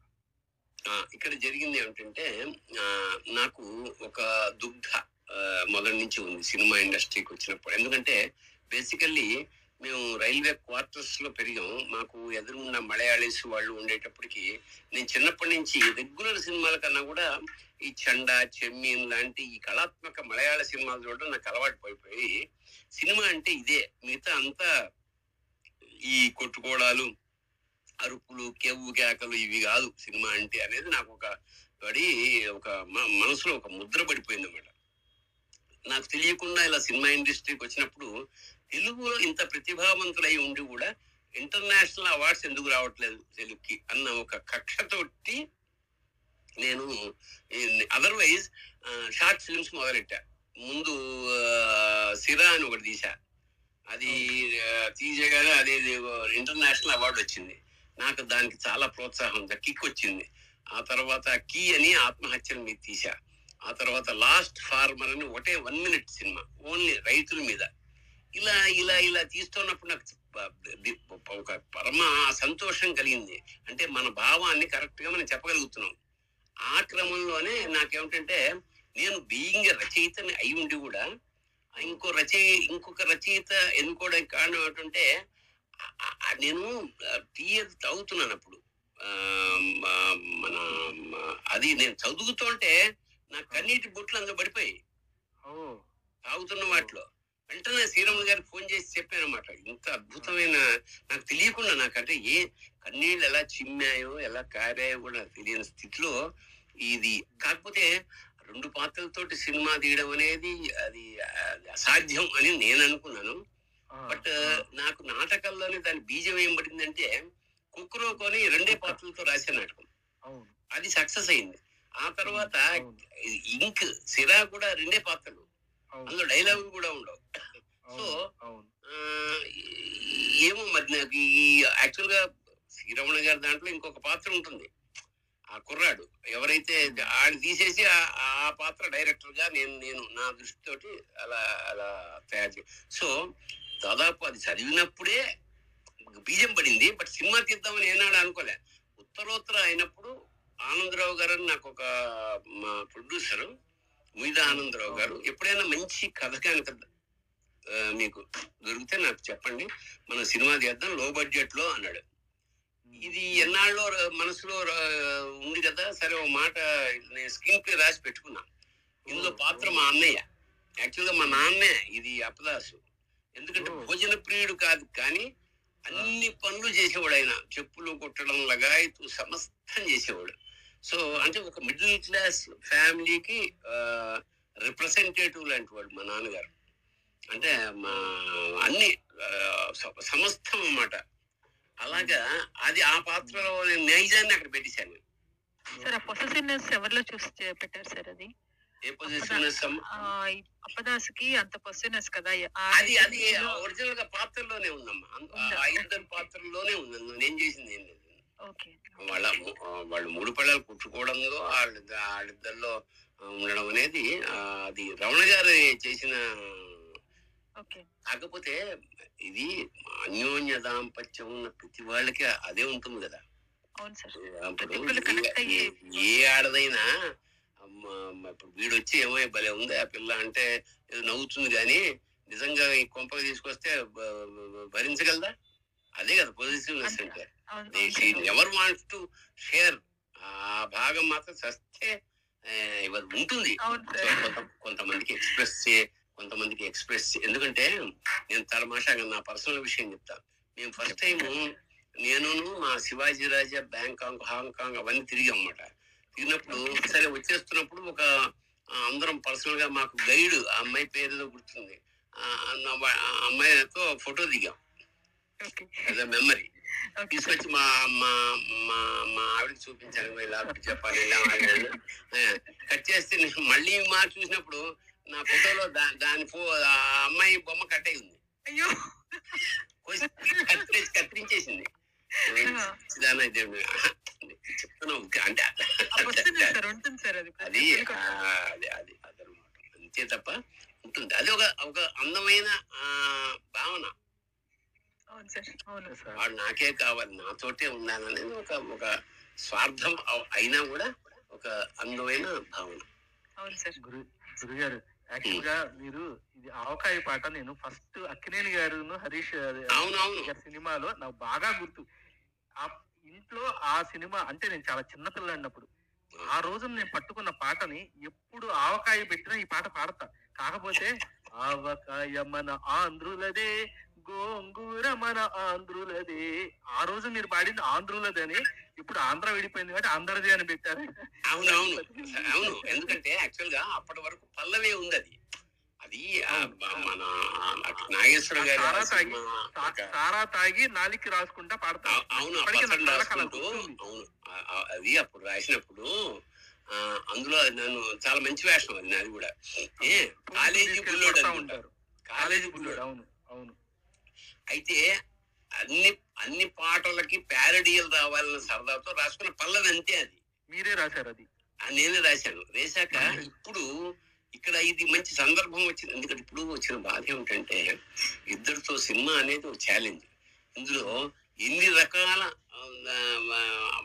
ఇక్కడ జరిగింది ఏమిటంటే నాకు ఒక దుగ్ధ మొదటి నుంచి ఉంది సినిమా ఇండస్ట్రీకి వచ్చినప్పుడు. ఎందుకంటే బేసికల్లీ మేము రైల్వే క్వార్టర్స్లో పెరిగాం. మాకు ఎదురున్న మలయాళీస్ వాళ్ళు ఉండేటప్పటికి నేను చిన్నప్పటి నుంచి రెగ్యులర్ సినిమాల కన్నా కూడా ఈ చండా చెమ్మీన్ లాంటి ఈ కళాత్మక మలయాళ సినిమాలు చూడడం నాకు అలవాటు పడిపోయి సినిమా అంటే ఇదే. మిగతా అంతా ఈ కొట్టుకోవడాలు అరుపులు కేవు కేకలు ఇవి కాదు. సినిమా అంటే అనేది నాకు ఒక పడి ఒక మ- మనసులో ఒక ముద్ర పడిపోయింది అన్నమాట నాకు తెలియకుండా ఇలా సినిమా ఇండస్ట్రీకి వచ్చినప్పుడు తెలుగులో ఇంత ప్రతిభావంతులై ఉండి కూడా ఇంటర్నేషనల్ అవార్డ్స్ ఎందుకు రావట్లేదు తెలుగుకి అన్న ఒక కక్షతోటి నేను అదర్వైజ్ షార్ట్ ఫిల్మ్స్ మొదలెట్టా. ముందు సిరా అని ఒకటి తీసా అది ఆ, తీయగానే అది ఇంటర్నేషనల్ అవార్డు వచ్చింది. నాకు దానికి చాలా ప్రోత్సాహం కిక్ వచ్చింది. ఆ తర్వాత కీ అని ఆత్మహత్యల మీద తీసా ఆ తర్వాత లాస్ట్ ఫార్మర్ అని ఒకటే వన్ మినిట్ సినిమా ఓన్లీ రైతుల మీద. ఇలా ఇలా ఇలా తీస్తున్నప్పుడు నాకు ఒక పరమ సంతోషం కలిగింది. అంటే మన భావాన్ని కరెక్ట్గా మనం చెప్పగలుగుతున్నాం. ఆ క్రమంలోనే నాకేమిటంటే నేను బీయింగ్ రచయితని అయి ఉండి కూడా ఇంకో రచయి ఇంకొక రచయిత ఎన్నుకోవడానికి కారణం ఏంటంటే నేను టీ తాగుతున్నాను అప్పుడు. మన అది నేను చదువుతుంటే నా కన్నీటి బొట్లు అందులో పడిపోయి తాగుతున్న వాటిలో. వెంటనే శ్రీరాములు గారికి ఫోన్ చేసి చెప్పాను అనమాట ఇంత అద్భుతమైన నాకు తెలియకుండా నాకంటే ఏ కన్నీళ్ళు ఎలా చిమ్మాయో ఎలా కారాయో కూడా నాకు తెలియని స్థితిలో ఇది. కాకపోతే రెండు పాత్రలతోటి సినిమా తీయడం అనేది అది అసాధ్యం అని నేను అనుకున్నాను. బట్ నాకు నాటకాల్లోనే దాని బీజం ఏం పడిందంటే కుక్కరో కొని రెండే పాత్రలతో రాసే నాటకం. అది సక్సెస్ అయింది. ఆ తర్వాత ఇంక్ సిరా కూడా రెండే పాత్రలు. అందులో డైలాగులు కూడా ఉండవు. ఆ, ఏమో మరి నాకు ఈ యాక్చువల్గా శ్రీరమణ గారి దాంట్లో ఇంకొక పాత్ర ఉంటుంది. ఆ కుర్రాడు. ఎవరైతే ఆయన తీసేసి ఆ- ఆ పాత్ర డైరెక్టర్గా నేను నేను నా దృష్టితోటి అలా అలా తయారు చే సో దాదాపు అది చదివినప్పుడే బీజం పడింది. బట్ సినిమా తీద్దామని ఏనాడు అనుకోలే. ఉత్తరోత్తర అయినప్పుడు ఆనందరావు గారు అని నాకు ఒక మా ప్రొడ్యూసర్ ముయిదా ఆనందరావు గారు. ఎప్పుడైనా మంచి కథ కనుక మీకు దొరికితే నాకు చెప్పండి. మనం సినిమా తీద్దాం లో బడ్జెట్లో అన్నాడు. ఇది ఎన్నాళ్ళలో మనసులో ఉంది కదా సరే ఓ మాట నేను స్క్రీన్ ప్లే రాసి పెట్టుకున్నా. ఇందులో పాత్ర మా అన్నయ్య. యాక్చువల్గా మా నాన్నే ఇది అప్పదాసు. ఎందుకంటే. భోజన ప్రియుడు కాదు కానీ అన్ని పనులు చేసేవాడు ఆయన. చెప్పులు కొట్టడం లగాయతు సమస్తం చేసేవాడు. సో అంటే ఒక మిడిల్ క్లాస్ ఫ్యామిలీకి రిప్రజెంటేటివ్ లాంటి వాడు మా నాన్నగారు. అంటే మా అన్ని సమస్తం అన్నమాట. అలాగా అది ఆ పాత్రలో నేను నైజాన్ని అక్కడ పెట్టేశాను సార్ ఆ పొసెసివ్నెస్ ఎవరిలో చూసి పెట్టారు సార్ అది? అప్పదాసుకి అంత పొసినెస్ కదా అది అది ఒరిజినల్గా పాత్రలోనే ఉందమ్మా. ఇద్దరు పాత్రల్లోనే ఉంది. నేను చేసింది ఏం లేదు ఓకే వాళ్ళ వాళ్ళు మూడు పిల్లలు పుట్టుకోవడంలో వాళ్ళ వాళ్ళిద్దరిలో ఉండడం అనేది అది రమణ గారు చేసిన కాకపోతే ఇది అన్యోన్య దాంపత్యం ఉన్న ప్రతి వాళ్ళకి అదే ఉంటుంది కదా. ఏ- ఆడదైనా ఇప్పుడు వీడు వచ్చి ఏమో భలే ఉంది ఆ పిల్ల అంటే నవ్వుతుంది కానీ నిజంగా ఈ కొంపకి తీసుకొస్తే భరించగలదా? అదే కదా sir. Ever wants to share ఆ భాగం మాత్రం చస్తే ఆ, ఇవాళ ఉంటుంది. కొంతమందికి ఎక్స్ప్రెస్ చే కొంతమందికి ఎక్స్ప్రెస్ చే. ఎందుకంటే నేను తలమాషాగా నా పర్సనల్ విషయం చెప్తా. మేము ఫస్ట్ టైం నేను మా శివాజీ రాజా బ్యాంకాక్ హాంకాంగ్ అవన్నీ తిరిగాం అన్నమాట. తిరిగినప్పుడు సరే వచ్చేస్తున్నప్పుడు ఒక అందరం పర్సనల్గా మాకు గైడ్ ఆ అమ్మాయి పేరు గుర్తుంది. అమ్మాయితో ఫోటో దిగాం. అదే మెమరీ తీసుకొచ్చి మా మా మా మా ఆవిడకి చూపించాను ఇలా చెప్పాలి ఇలా కట్ చేస్తే మళ్ళీ మా చూసినప్పుడు నా ఫోటోలో దా దాని ఫో అమ్మాయి బొమ్మ కట్ అయి ఉంది అయ్యో. కోసి కత్తిరేసి కత్తిరించేసింది. దాని ఇది, ఆహా, చెప్తున్నాం అంటే అది. అది. అది అంతే తప్ప ఉంటుంది. అది ఒక ఒక అందమైన భావన అవును సార్ అవును సార్ వాడు నాకే కావాలి. నాతోటే ఉండాలనేది ఒక ఒక స్వార్థం అయినా కూడా ఒక అందమైన భావన. అవును సార్. గురు గురుగారు యాక్చువల్గా మీరు ఇది ఆవకాయ పాట నేను ఫస్ట్ అక్కినేని గారును హరీష్. గారి సినిమాలో నాకు బాగా గుర్తు. ఆ ఇంట్లో ఆ సినిమా అంటే నేను చాలా చిన్న పిల్లన్నప్పుడు ఆ రోజు నేను పట్టుకున్న పాటని ఎప్పుడు ఆవకాయ పెట్టినా ఈ పాట పాడతా. కాకపోతే ఆవకాయ మన ఆంధ్రులదే గోంగూర మన ఆంధ్రులదే. ఆ రోజు మీరు పాడింది ఆంధ్రులదని. ఇప్పుడు ఆంధ్ర విడిపోయింది కాబట్టి ఆంధ్రదే అని పెట్టారు. అవునవును. అవును. ఎందుకంటే యాక్చువల్గా అప్పటి వరకు పల్లవే ఉంది అది అది మన నాగేశ్వర గారి సారా తాగి నాలికి రాసుకుంటా పాడతారు అవు- అవును. అవును. అది అప్పుడు రాసినప్పుడు అందులో నన్ను చాలా మంచి వేషం అది నాది కూడా. ఏ కాలేజీ బుల్లోడు. ఉంటారు. కాలేజీ బుల్లోడు, అవును అవును. అయితే అన్ని అన్ని పాటలకి ప్యారడీలు రావాలన్న సరదాతో రాసుకున్న పల్లవి అంతే అది. మీరే రాశారు అది. నేనే రాశాను. వేశాక ఇప్పుడు ఇక్కడ ఇది మంచి సందర్భం వచ్చింది. ఎందుకంటే ఇప్పుడు వచ్చిన బాధ ఏమిటంటే ఇద్దరితో సినిమా అనేది ఒక ఛాలెంజ్ ఇందులో ఎన్ని రకాల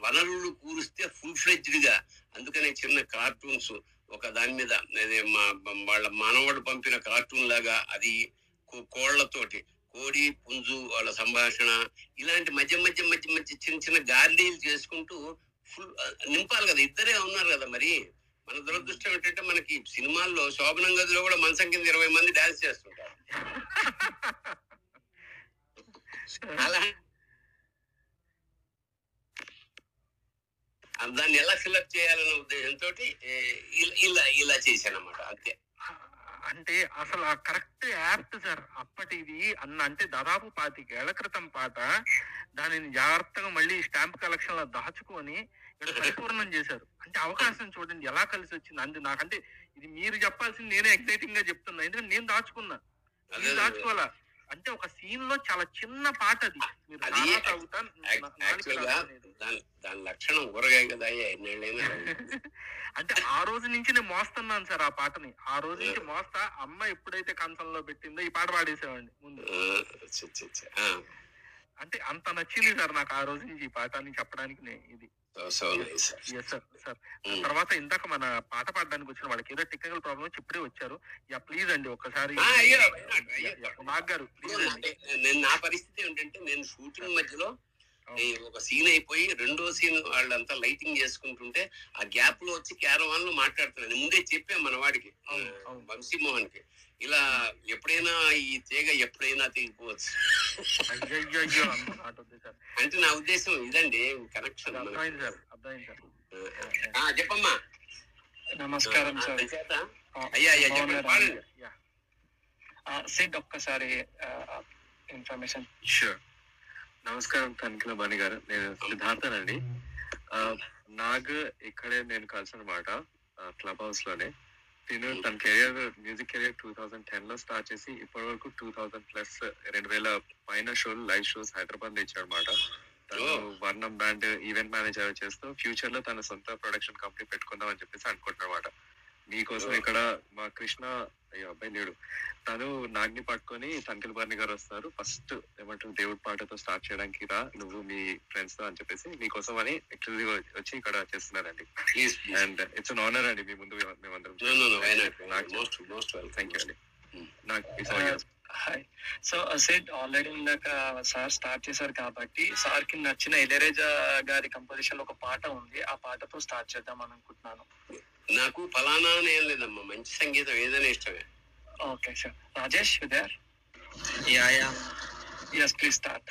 వనరులు కూరిస్తే ఫుల్ ఫ్లెడ్జ్డ్గా అందుకనే చిన్న కార్టూన్స్ ఒక దాని మీద వాళ్ళ మానవుడు పంపిన కార్టూన్ లాగా అది కోళ్ళతోటి కోడి పుంజు వాళ్ళ సంభాషణ ఇలాంటి మధ్య మధ్య మధ్య మధ్య చిన్న చిన్న గార్లీలు చేసుకుంటూ ఫుల్ నింపాలి కదా ఇద్దరే ఉన్నారు కదా మరి. మన దురదృష్టం ఏంటంటే మనకి సినిమాల్లో శోభనం గదిలో కూడా మనసం కింద ఇరవై మంది డాన్స్ చేస్తుంటారు. అలా దాన్ని ఎలా ఫిల్అప్ చేయాలనే ఉద్దేశంతో ఇలా ఇలా చేశాను అంతే. అంటే అసలు ఆ కరెక్ట్ యాప్ట్ సార్ అప్పటిది అన్న అంటే దాదాపు పాతికేళ్ళ క్రితం పాట. దానిని జాగ్రత్తగా మళ్ళీ స్టాంప్ కలెక్షన్లో దాచుకొని ఇక్కడ పరిపూర్ణం చేశారు. అంటే అవకాశం చూడండి ఎలా కలిసి వచ్చింది. అందు నాకంటే ఇది మీరు చెప్పాల్సింది నేనే ఎక్సైటింగ్గా చెప్తున్నా. ఎందుకంటే నేను దాచుకున్నా. మీరు దాచుకోవాలా? అంటే ఒక సీన్లో చాలా చిన్న పాట అది మీరు తాగుతా లక్షణం ఊరగాయ కదా అయ్యా ఎన్నేళ్ళైనా అంటే ఆ రోజు నుంచి నేను మోస్తున్నాను సార్ ఆ పాటని. ఆ రోజు నుంచి మోస్తా అమ్మ ఎప్పుడైతే కంచంలో పెట్టిందో ఈ పాట పాడేసేవాడిని ముందు. అంటే అంత నచ్చింది సార్ నాకు ఆ రోజు నుంచి ఈ పాట అని చెప్పడానికి ఇది. సార్. తర్వాత ఇందాక మన పాట పాడడానికి వచ్చిన వాళ్ళకి ఏదో టెక్నికల్ ప్రాబ్లమ్ వచ్చి ఇప్పుడే వచ్చారు. యా ప్లీజ్ అండి ఒక్కసారి. నాగ్ గారు నేను నా పరిస్థితి ఏంటంటే నేను షూటింగ్ మధ్యలో. ఈ ఒక సీన్ అయిపోయి రెండో సీన్ వాళ్ళంతా లైటింగ్ చేసుకుంటుంటే ఆ గ్యాప్లో వచ్చి క్యారవాన్లో మాట్లాడుతున్నాను ముందే చెప్పాం మన వాడికి. వంశీమోహన్కి ఇలా ఎప్పుడైనా ఈ తీగ ఎప్పుడైనా తెగిపోవచ్చు అంటే నా ఉద్దేశం ఇదండి కనెక్షన్ చెప్పమ్మా. నమస్కారం సార్. అయ్యా చెప్పండి సిడ్ ఒక్కసారి ఇన్ఫర్మేషన్. షూర్ నమస్కారం తనిఖీల బని గారు. నేను సిద్ధార్థనండి. నాగ్ ఇక్కడే నేను కలిసిన మాట క్లబ్ హౌస్లోనే నేను తన career music career two thousand టెన్లో స్టార్ట్ చేసి ఇప్పటి వరకు టూ థౌజండ్ ప్లస్ రెండు వేల పైన షోలు లైవ్ షోస్ హైదరాబాద్లో ఇచ్చాడు అనమాట తను వర్ణం బ్యాండ్ ఈవెంట్ మేనేజర్ చేస్తూ ఫ్యూచర్లో తన సొంత ప్రొడక్షన్ కంపెనీ పెట్టుకుందాం అని చెప్పేసి అనుకుంటున్నమాట. మీకోసం ఇక్కడ మా కృష్ణ అయ్యో అబ్బాయి లేడు. తను నాగ్ని పట్టుకొని తంకిల్ బర్ని గారు వస్తారు. ఫస్ట్ ఏమంటారు దేవుడి పాటతో స్టార్ట్ చేయడానికి రా నువ్వు మీ ఫ్రెండ్స్తో అని చెప్పేసి మీకోసం అని ఎక్స్క్లూజివ్ వచ్చి ఇక్కడ చేస్తున్నారండి. అండ్ ఇట్స్ అన్ ఆనర్ అండి మీ ముందు మేమందరం. థ్యాంక్ యూ అండి. నాకు సో సెడ్ ఆల్రెడీ ఇందాక సార్ స్టార్ట్ చేశారు కాబట్టి సార్కి నచ్చిన ఇళయరాజా గారి కంపోజిషన్లో ఒక పాట ఉంది. ఆ పాటతో స్టార్ట్ చేద్దాం అని అనుకుంటున్నాను. నాకు ఫలానా అని ఏం లేదమ్మా. మంచి సంగీతం ఏదైనా ఇష్టమే. Okay sir Rajesh there ya ya. Yes please start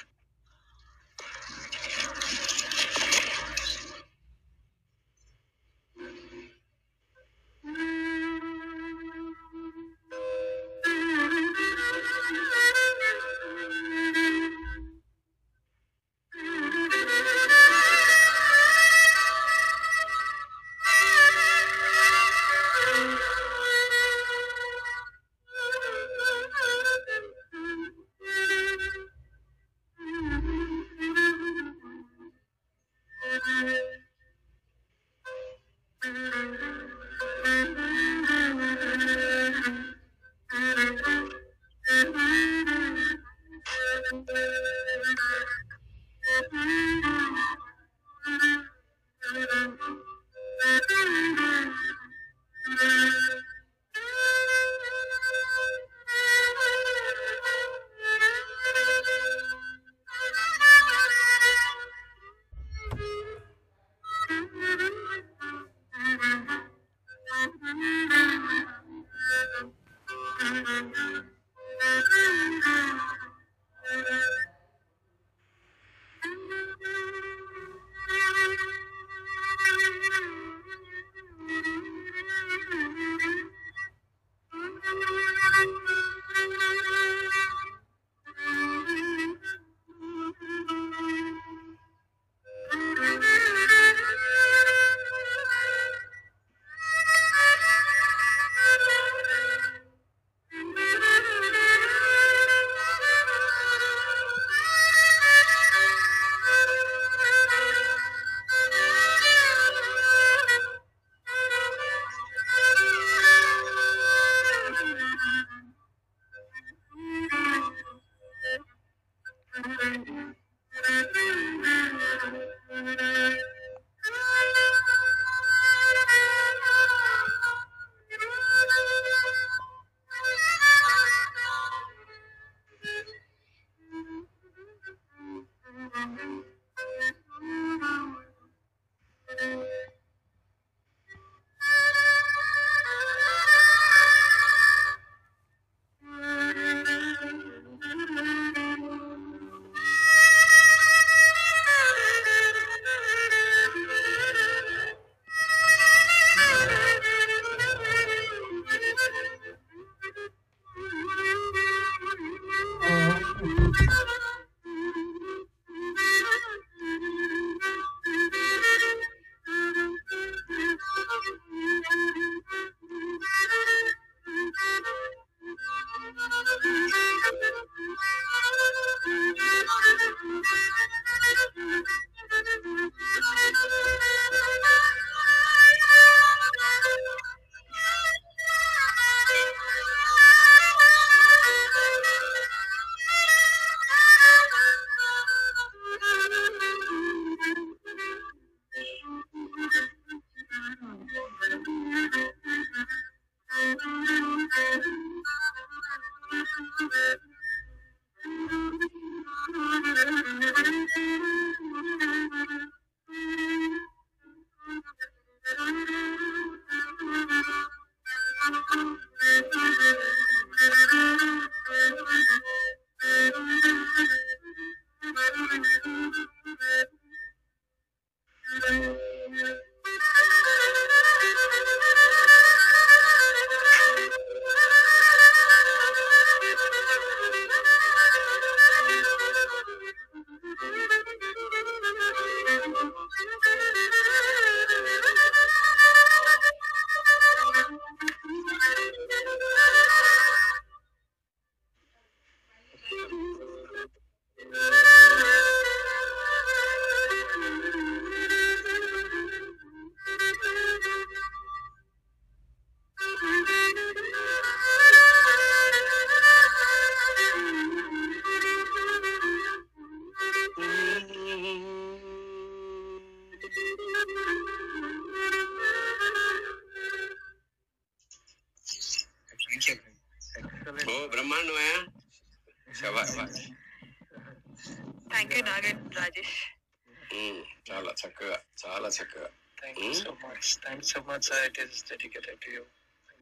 is dedicated to you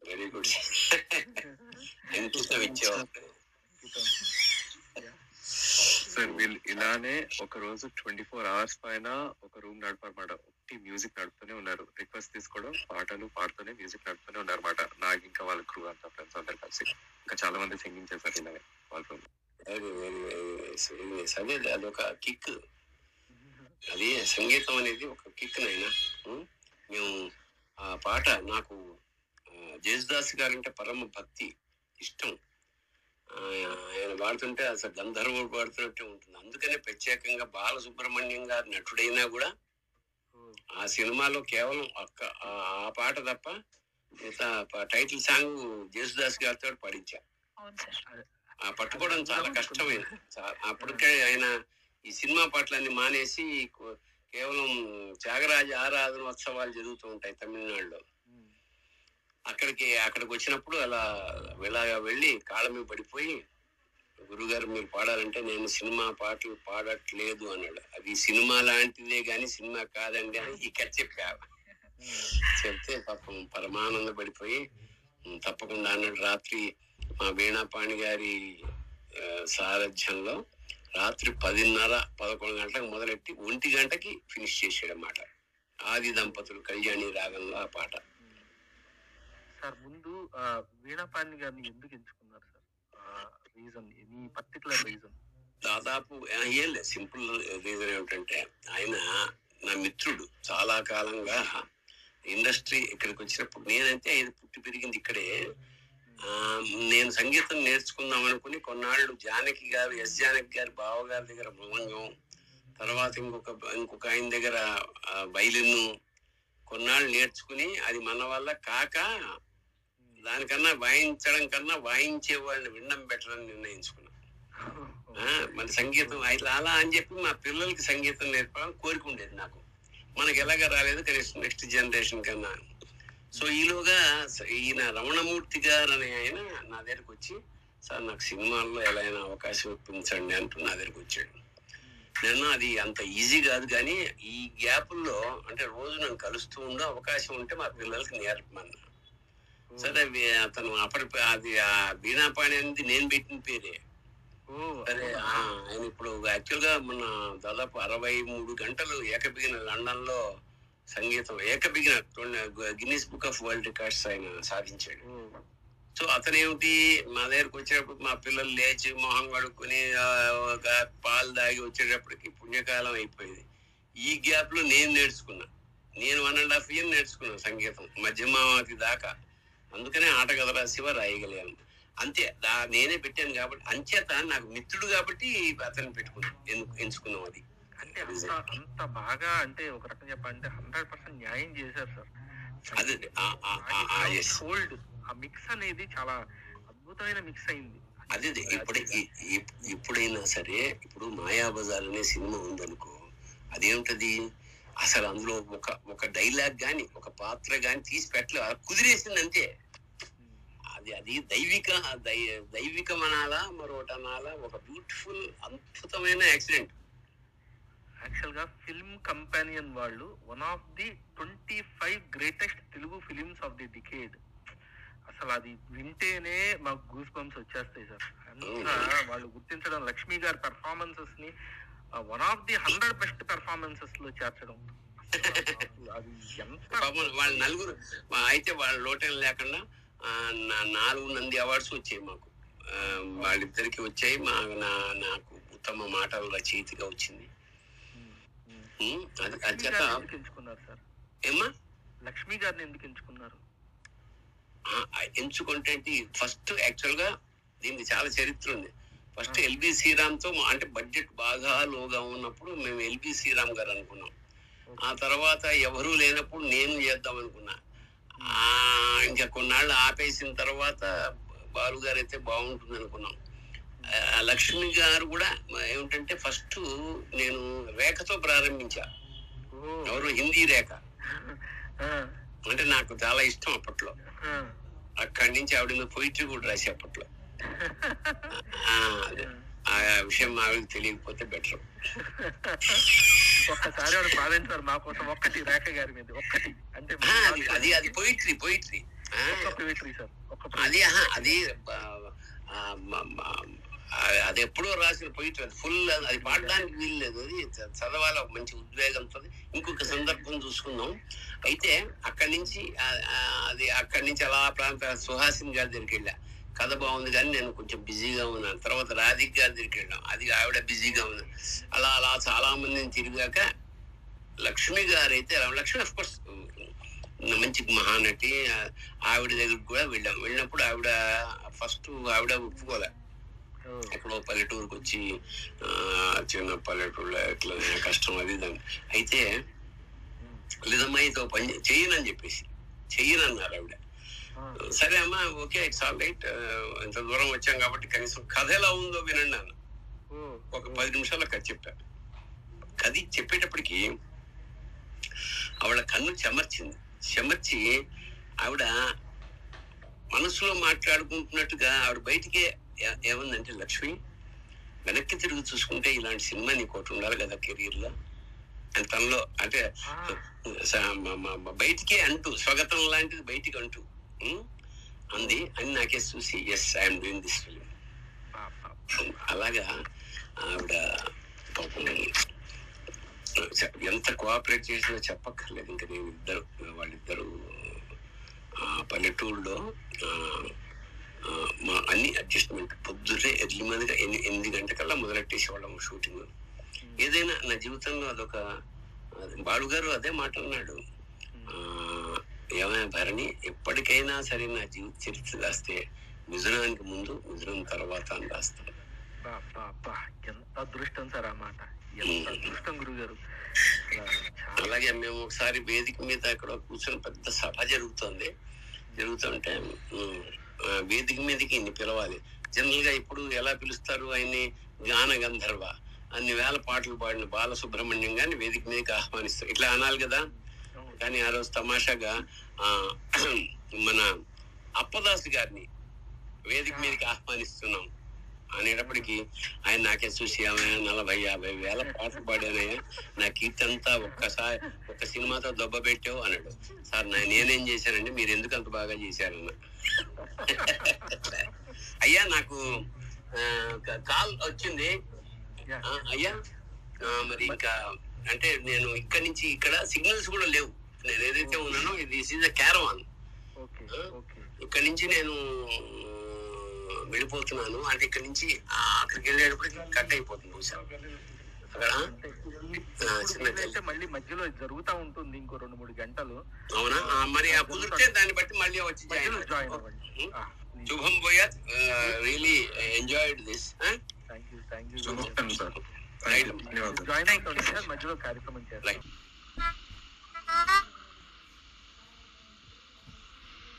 very good ఎంత ఇచ్చావు సార్ వీళ్ళు ఇలానే ఒక రోజు ట్వంటీ ఫోర్ అవర్స్ పైన ఒక రూమ్ నడపనమాట ఒకటి మ్యూజిక్ నడుపుతూనే ఉన్నారు. రిక్వెస్ట్ తీసుకోవడం పాటలు పాడుతూనే మ్యూజిక్ నడుపుతూనే ఉన్నారు అనమాట నాకు ఇంకా వాళ్ళ క్రూ అంతా ఫ్రెండ్స్ అందరు కలిసి. ఇంకా చాలా మంది సింగింగ్ చేశారు ఇలానే వాళ్ళ అదే అదొక కిక్ అది సంగీతం అనేది ఒక కిక్ నైనా? మేము ఆ పాట నాకు జేసుదాస్ గారంటే పరమ భక్తి ఇష్టం. ఆయన పాడుతుంటే అసలు గంధర్వుడు పాడుతున్నట్టే ఉంటుంది. అందుకనే ప్రత్యేకంగా బాలసుబ్రహ్మణ్యం గారు నటుడైనా కూడా ఆ సినిమాలో కేవలం ఒక్క ఆ- ఆ పాట తప్ప టైటిల్ సాంగ్ జేసుదాస్ గారితో పాడించా. అవును సార్. ఆ పట్టుకోవడం చాలా కష్టమైన అప్పటికే ఆయన ఈ సినిమా పట్లన్నీ మానేసి కేవలం త్యాగరాజ ఆరాధనోత్సవాలు జరుగుతూ ఉంటాయి తమిళనాడులో. అక్కడికి అక్కడికి వచ్చినప్పుడు అలా ఇలాగా వెళ్ళి కాళ్ళ మీద పడిపోయి గురుగారు మీరు పాడాలంటే నేను సినిమా పాటలు పాడట్లేదు అన్నాడు. అది సినిమా లాంటిదే గాని సినిమా కాదండి అని ఇక్కడ చెప్పా చెప్తే పాపం పరమానంద పడిపోయి "ఉమ్, తప్పకుండా అన్నాడు రాత్రి మా వీణాపాణి గారి సారథ్యంలో రాత్రి పదిన్నర పదకొండు గంటలకు మొదలెట్టి ఒంటి గంటకి ఫినిష్ చేసాడు అన్నమాట ఆది దంపతులు కళ్యాణి రాగంలో ఆ పాట. సార్ ముందు వీణాపాణి గారిని ఎందుకు ఎంచుకున్నారు sir? Reason any particular reason దాదాపు ఏం లేదు సింపుల్ రీజన్ ఏమిటంటే ఆయన నా మిత్రుడు. చాలా కాలంగా ఇండస్ట్రీ ఇక్కడికి వచ్చినప్పుడు నేనంటే ఆయన పుట్టి పెరిగింది ఇక్కడే. నేను సంగీతం నేర్చుకుందాం అనుకుని కొన్నాళ్ళు జానకి గారు ఎస్ జానకి గారి బావగారి దగ్గర భవంగం తర్వాత ఇంకొక ఇంకొక ఆయన దగ్గర వైలిన్ కొన్నాళ్ళు నేర్చుకుని అది మన వల్ల కాక దానికన్నా వాయించడం కన్నా వాయించే వాళ్ళని వినడం బెటర్ అని నిర్ణయించుకున్నా. మన సంగీతం ఇట్లా అలా అని చెప్పి మా పిల్లలకి సంగీతం నేర్పాలని కోరిక ఉండేది నాకు. మనకి ఎలాగ రాలేదు కనీసం నెక్స్ట్ జనరేషన్ కన్నా. సో ఈలోగా ఈయన రమణమూర్తి గారు అనే ఆయన నా దగ్గరకు వచ్చి సార్ నాకు సినిమాల్లో ఎలా అయినా అవకాశం ఇప్పించండి అంటూ నా దగ్గరకు వచ్చాడు. నేను అది అంత ఈజీ కాదు కానీ ఈ గ్యాపుల్లో అంటే రోజు నన్ను కలుస్తూ ఉండే అవకాశం ఉంటే మా పిల్లలకి నేర్పమన్నా. సరే అతను అప్పటి అది ఆ బీనాపాణి అనేది నేను పెట్టిన పేరే. సరే ఆయన ఇప్పుడు యాక్చువల్గా మన దాదాపు అరవై మూడు గంటలు ఏకబిగిన లండన్లో సంగీతం ఏకబిగిన Guinness book of world records ఆయన సాధించాడు. సో అతను ఏమిటి మా దగ్గరకు వచ్చేటప్పుడు మా పిల్లలు లేచి మొహం కడుక్కొని పాలు దాగి వచ్చేటప్పటికి పుణ్యకాలం అయిపోయింది. ఈ గ్యాప్లో నేను నేర్చుకున్నా. నేను వన్ అండ్ హాఫ్ ఇయర్ నేర్చుకున్నాను సంగీతం మధ్యమావతి దాకా. అందుకనే ఆట కథ శివ రాయగలిగాను. అంతే దా- నేనే పెట్టాను కాబట్టి అంచేత నాకు మిత్రుడు కాబట్టి అతన్ని పెట్టుకున్నాను ఎంచుకున్నాం అది. అంటే అంత అంత బాగా అంటే ఒక రకం చెప్పాలంటే హండ్రెడ్ పర్సెంట్ న్యాయం చేశారు సార్. హోల్డ్ ఆ మిక్స్ అనేది చాలా అద్భుతమైన మిక్స్ అయింది. అదే. ఇప్పుడు ఇప్పుడైనా సరే ఇప్పుడు మాయాబజార్ అనే సినిమా ఉందనుకో అదేమిటది అసలు అందులో ఒక ఒక డైలాగ్ గాని ఒక పాత్ర గాని తీసి పెట్టలే. కుదిరేసింది అంతే. అది అది దైవిక దై- దైవికం అనాలా మరొకటి అనాలా ఒక బ్యూటిఫుల్ అద్భుతమైన యాక్సిడెంట్ యాక్చువల్గా ఫిల్మ్ కంపానియన్ వాళ్ళు one of the twenty five greatest Telugu films of the decade అసలు అది వింటేనే మాకు గూస్ బంప్స్ వచ్చేస్తాయి సార్. అంతా వాళ్ళు గుర్తించడం లక్ష్మి గారి పెర్ఫార్మెన్సెస్ని one of the hundred best పెర్ఫార్మెన్సెస్లో చేర్చడం. అది ఎంత వాళ్ళ నలుగురు అయితే వాళ్ళ లోటం లేకుండా నా- నాలుగు నంది అవార్డ్స్ వచ్చాయి మాకు. వాళ్ళిద్దరికి వచ్చాయి మా నా నాకు ఉత్తమ మాటల రచయితగా వచ్చింది. ఉమ్, అది అది లక్ష్మి చేత గారిని ఎందుకు ఎంచుకున్నారు సార్? ఏమ్మా? లక్ష్మి గారిని ఎందుకు ఎంచుకున్నారు? ఎంచుకుంటే ఫస్ట్ యాక్చువల్గా దీనికి చాలా చరిత్ర ఉంది. ఫస్ట్ ఎల్బి శ్రీరామ్తో అంటే బడ్జెట్ బాగా లోగా ఉన్నప్పుడు మేము ఎల్బి శ్రీరామ్ గారు అనుకున్నాం. ఆ తర్వాత ఎవరూ లేనప్పుడు నేను చేద్దాం అనుకున్నా. ఇంకా కొన్నాళ్ళు ఆపేసిన తర్వాత బాలు గారు అయితే బాగుంటుంది అనుకున్నాం. లక్ష్మి గారు కూడా ఏమిటంటే ఫస్ట్ నేను రేఖతో ప్రారంభించా. ఎవరు? హిందీ రేఖ. అంటే నాకు చాలా ఇష్టం అప్పట్లో. అక్కడి నుంచి ఆవిడ మీద పొయిటరీ కూడా రాసి అప్పట్లో. ఆ, విషయం ఆవిడకి తెలియకపోతే బెటర్. ఒక్కసారి ఆవిడ సార్ మా కోసం ఒక్కటి రేఖ గారి మీద ఒక్కటి. అంటే అది అది పోయిట్రీ పోయిట్రీ సార్ అది అది అది ఎప్పుడో రాసిన పోయిట్ అది ఫుల్ అది పాడడానికి వీలు లేదు. అది చదవాలి ఒక మంచి ఉద్వేగంతో. ఇంకొక సందర్భం చూసుకుందాం. అయితే అక్కడి నుంచి అది అక్కడి నుంచి అలా ప్రాంత సుహాసిని గారి దగ్గరికి వెళ్ళా. కథ బాగుంది కానీ నేను కొంచెం బిజీగా ఉన్నాను. తర్వాత రాధిక్ గారి దగ్గరికి వెళ్ళాం. అది ఆవిడ బిజీగా ఉంది. అలా అలా చాలా మందిని తిరిగాక లక్ష్మి గారు అయితే లక్ష్మి అఫ్ కోర్స్ మంచి మహానటి. ఆవిడ దగ్గరికి కూడా వెళ్ళాం. వెళ్ళినప్పుడు ఆవిడ ఫస్ట్ ఆవిడ ఒప్పుకోలే. ఎక్కడో పల్లెటూరుకు వచ్చి ఆ, చిన్న పల్లెటూరులో ఎట్లా కష్టం అది ఇది అని. అయితే లిదమ్మాయితో పని చెయ్యనని చెప్పేసి చెయ్యనన్నారు ఆవిడ. సరే అమ్మా ఓకే ఇట్స్ ఆల్ రైట్ ఇంత దూరం వచ్చాం కాబట్టి కనీసం కథ ఎలా ఉందో వినండి అన్న ఒక పది నిమిషాల్లో కథ చెప్పా. కథ చెప్పేటప్పటికి ఆవిడ కన్ను చెమర్చింది. చెమర్చి ఆవిడ మనసులో మాట్లాడుకుంటున్నట్టుగా ఆవిడ బయటికే ఏమందంటే లక్ష్మి వెనక్కి తిరిగి చూసుకుంటే ఇలాంటి సినిమా నీకు ఒకటి ఉండాలి కదా కెరీర్లో అని తనలో అంటే బయటికే అంటూ స్వాగతం లాంటిది బయటికి అంటూ? అంది అని నాకే చూసి yes I'm doing this film అలాగా ఆవిడ ఎంత కోఆపరేట్ చేసినా చెప్పక్కర్లేదు. ఇంకా నేను ఇద్దరు వాళ్ళిద్దరు ఆ, మా అన్ని అడ్జస్ట్మెంట్ పొద్దున్నే ఎర్లీ మందిగా ఎన్ని ఎనిమిది గంటకల్లా మొదలెట్టేసేవాళ్ళం షూటింగ్. ఏదైనా నా జీవితంలో అదొక అది బాలు గారు అదే మాట అన్నాడు ఏమైనా భరణి ఎప్పటికైనా సరే నా జీవిత చరిత్ర రాస్తే మిథునానికి ముందు మిథునం తర్వాత అని రాస్తాను. ఎంత అదృష్టం సార్ ఆ మాట. ఎంత అదృష్టం గురువు గారు అలాగే మేము ఒకసారి వేదిక మీద అక్కడ కూర్చొని పెద్ద సభ జరుగుతుంది. జరుగుతుంటే వేదిక మీదకి ఇన్ని పిలవాలి. జనరల్గా ఇప్పుడు ఎలా పిలుస్తారు ఆయన్ని? గాన గంధర్వ అన్ని వేల పాటలు పాడిన బాలసుబ్రహ్మణ్యం గారిని వేదిక మీదకి ఆహ్వానిస్తారు. ఇట్లా అనాలి కదా? కానీ ఆ రోజు తమాషాగా ఆ, మన అప్పదాస్ గారిని వేదిక మీదకి ఆహ్వానిస్తున్నాం. అనేటప్పటికి ఆయన నాకే చూసి ఏమయ్యా నలభై యాభై వేల పాటలు పాడానయ్యా. నా కీర్తి అంతా ఒక్కసారి ఒక్క సినిమాతో దెబ్బ పెట్టావు అన్నాడు. సార్ నా నేనేం చేశానండి మీరు ఎందుకు అంత బాగా చేశారన్న అయ్యా నాకు కాల్ వచ్చింది. అయ్యా మరి ఇంకా అంటే నేను ఇక్కడి నుంచి ఇక్కడ సిగ్నల్స్ కూడా లేవు. నేను ఏదైతే ఉన్నానో దిస్ ఈజ్ అ క్యారవాన్ ఇక్కడ నుంచి నేను వెళ్ళిపోతున్నాను అంటే ఇక్కడ నుంచి ఆ, అక్కడికి వెళ్ళేటప్పటికి కట్ అయిపోతుంది బహుశా. అక్కడ చిన్న మళ్ళీ మధ్యలో జరుగుతా ఉంటుంది ఇంకో రెండు మూడు గంటలు. అవునా? మరి ఆ కుదిరితే దాన్ని బట్టి మళ్ళీ వచ్చి జాయిన్ అవ్వండి. Shubham పోయాత్ really enjoyed this thank you thank you Shubham sir. Join అవుతాను సార్ మధ్యలో కార్యక్రమం చేస్తాం